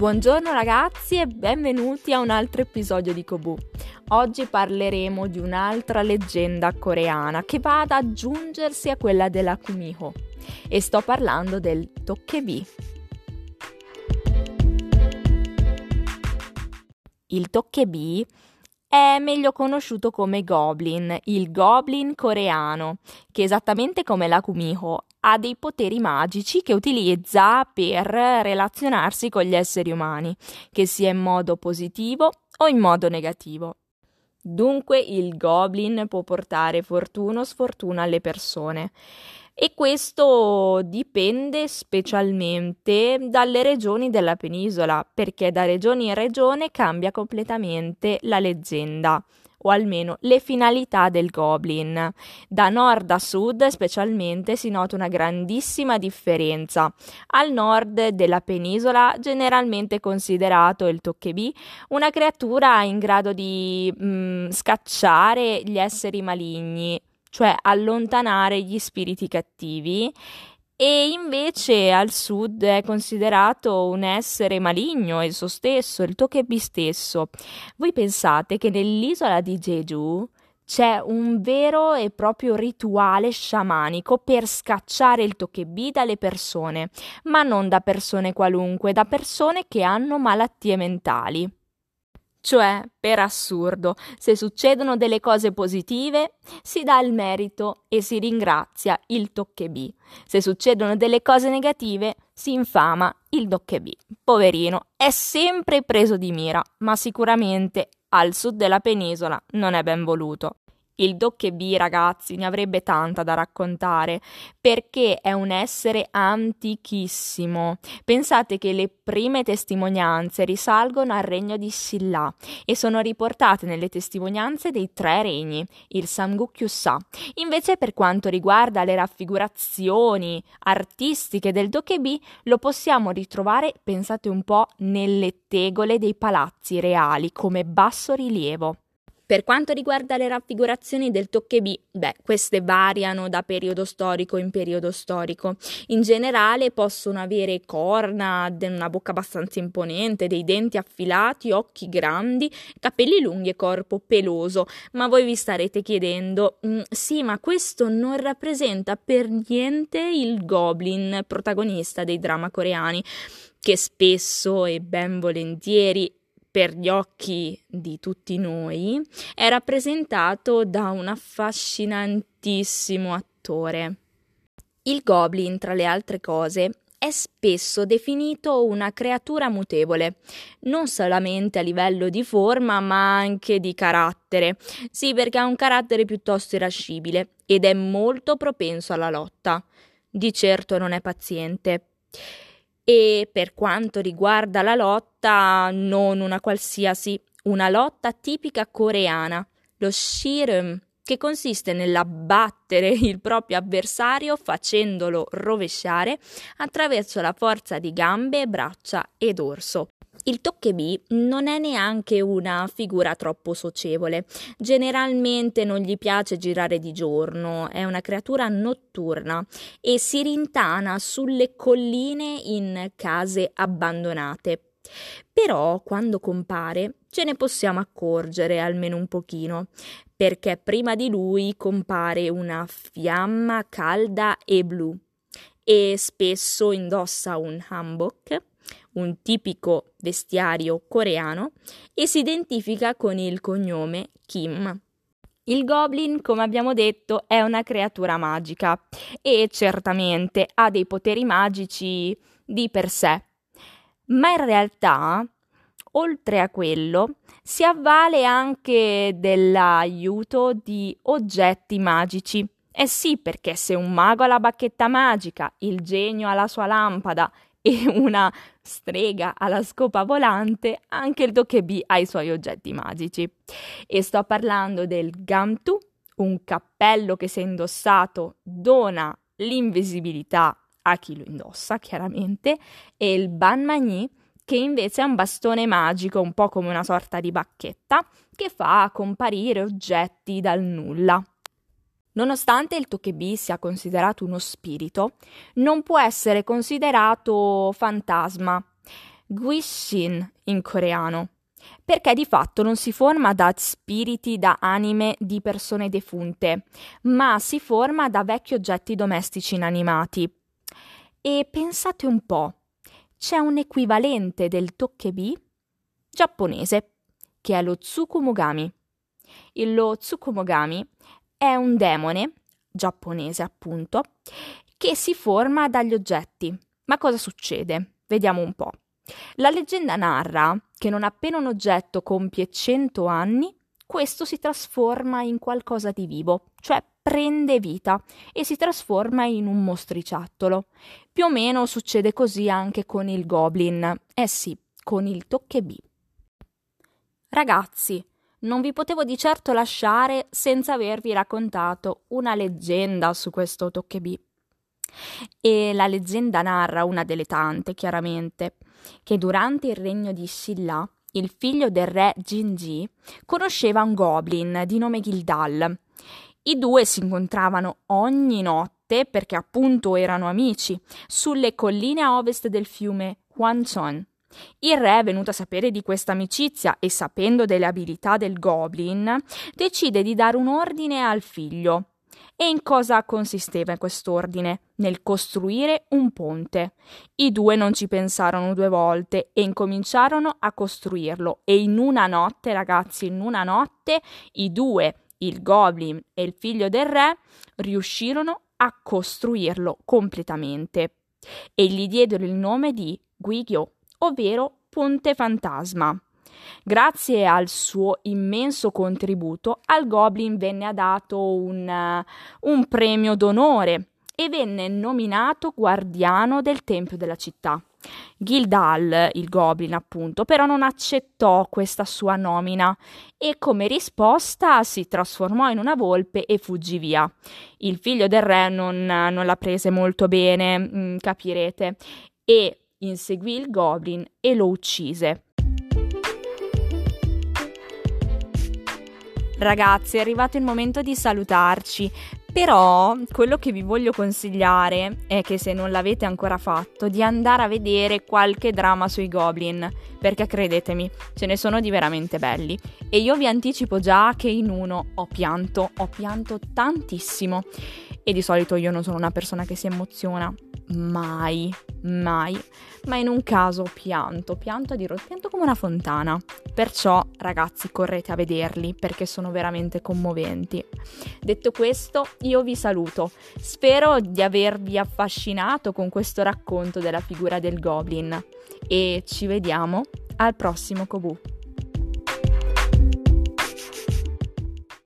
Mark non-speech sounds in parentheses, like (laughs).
Buongiorno ragazzi e benvenuti a un altro episodio di Kobu. Oggi parleremo di un'altra leggenda coreana che va ad aggiungersi a quella della Kumiho e sto parlando del Tokkebi. Il Tokkebi è meglio conosciuto come Goblin, il Goblin coreano, che esattamente come la Kumiho ha dei poteri magici che utilizza per relazionarsi con gli esseri umani, che sia in modo positivo o in modo negativo. Dunque il goblin può portare fortuna o sfortuna alle persone e questo dipende specialmente dalle regioni della penisola, perché da regione in regione cambia completamente la leggenda o almeno le finalità del Goblin. Da nord a sud specialmente si nota una grandissima differenza. Al nord della penisola, generalmente considerato il Tokkebi, una creatura in grado di mm, scacciare gli esseri maligni, cioè allontanare gli spiriti cattivi e invece al sud è considerato un essere maligno esso stesso, il Tokebi stesso. Voi pensate che nell'isola di Jeju c'è un vero e proprio rituale sciamanico per scacciare il Tokebi dalle persone, ma non da persone qualunque, da persone che hanno malattie mentali. Cioè, per assurdo, se succedono delle cose positive, si dà il merito e si ringrazia il Tokkebi. Se succedono delle cose negative, si infama il Tokkebi. Poverino, è sempre preso di mira, ma sicuramente al sud della penisola non è ben voluto. Il Dokkebi, ragazzi, ne avrebbe tanta da raccontare, perché è un essere antichissimo. Pensate che le prime testimonianze risalgono al regno di Silla e sono riportate nelle testimonianze dei tre regni, il Samguk-Yusa. Invece per quanto riguarda le raffigurazioni artistiche del Dokkebi, lo possiamo ritrovare, pensate un po', nelle tegole dei palazzi reali come basso rilievo. Per quanto riguarda le raffigurazioni del Tokkebi, beh, queste variano da periodo storico in periodo storico. In generale possono avere corna, una bocca abbastanza imponente, dei denti affilati, occhi grandi, capelli lunghi e corpo peloso. Ma voi vi starete chiedendo, mm, sì, ma questo non rappresenta per niente il Goblin, protagonista dei drama coreani che spesso e ben volentieri per gli occhi di tutti noi, è rappresentato da un affascinantissimo attore. Il Goblin, tra le altre cose, è spesso definito una creatura mutevole, non solamente a livello di forma, ma anche di carattere. Sì, perché ha un carattere piuttosto irascibile ed è molto propenso alla lotta. Di certo non è paziente. E per quanto riguarda la lotta, non una qualsiasi, una lotta tipica coreana, lo shirum, che consiste nell'abbattere il proprio avversario facendolo rovesciare attraverso la forza di gambe, braccia e dorso. Il Tokkebi non è neanche una figura troppo socievole. Generalmente non gli piace girare di giorno, è una creatura notturna e si rintana sulle colline in case abbandonate. Però quando compare ce ne possiamo accorgere almeno un pochino, perché prima di lui compare una fiamma calda e blu e spesso indossa un hanbok un tipico vestiario coreano, e si identifica con il cognome Kim. Il goblin, come abbiamo detto, è una creatura magica e certamente ha dei poteri magici di per sé, ma in realtà, oltre a quello, si avvale anche dell'aiuto di oggetti magici. Eh sì, perché se un mago ha la bacchetta magica, il genio ha la sua lampada e (laughs) una strega alla scopa volante, anche il Dokebi ha i suoi oggetti magici. E sto parlando del Gamtu, un cappello che se indossato dona l'invisibilità a chi lo indossa, chiaramente, e il Banmagni, che invece è un bastone magico, un po' come una sorta di bacchetta, che fa comparire oggetti dal nulla. Nonostante il Tokebi sia considerato uno spirito, non può essere considerato fantasma. Guishin in coreano, perché di fatto non si forma da spiriti, da anime di persone defunte, ma si forma da vecchi oggetti domestici inanimati. E pensate un po', c'è un equivalente del Tokkebi giapponese, che è lo Tsukumogami. Lo Tsukumogami è un demone giapponese, appunto, che si forma dagli oggetti. Ma cosa succede? Vediamo un po'. La leggenda narra che non appena un oggetto compie 100 anni, questo si trasforma in qualcosa di vivo, cioè prende vita e si trasforma in un mostriciattolo. Più o meno succede così anche con il goblin, eh sì, con il Tokkebi. Ragazzi, non vi potevo di certo lasciare senza avervi raccontato una leggenda su questo Tokkebi. E la leggenda narra una delle tante, chiaramente, che durante il regno di Silla, il figlio del re Jinji conosceva un goblin di nome Gildal. I due si incontravano ogni notte, perché appunto erano amici, sulle colline a ovest del fiume Hwanchon. Il re, venuto a sapere di questa amicizia e sapendo delle abilità del goblin, decide di dare un ordine al figlio, e in cosa consisteva quest'ordine? Nel costruire un ponte. I due non ci pensarono due volte e incominciarono a costruirlo. E in una notte, ragazzi, in una notte, i due, il goblin e il figlio del re, riuscirono a costruirlo completamente. E gli diedero il nome di Guigyo, ovvero Ponte Fantasma. Grazie al suo immenso contributo, al Goblin venne dato un, uh, un premio d'onore e venne nominato guardiano del tempio della città. Gildal, il Goblin appunto, però non accettò questa sua nomina e come risposta si trasformò in una volpe e fuggì via. Il figlio del re non, non la prese molto bene, mm, capirete, e inseguì il Goblin e lo uccise. Ragazzi, è arrivato il momento di salutarci. Però quello che vi voglio consigliare è che se non l'avete ancora fatto, di andare a vedere qualche drama sui Goblin, perché credetemi, ce ne sono di veramente belli. E io vi anticipo già che in uno ho pianto, ho pianto tantissimo. E di solito io non sono una persona che si emoziona, mai, mai, ma in un caso pianto, pianto a dirò, pianto come una fontana. Perciò, ragazzi, correte a vederli perché sono veramente commoventi. Detto questo, io vi saluto. Spero di avervi affascinato con questo racconto della figura del Goblin e ci vediamo al prossimo Kobu.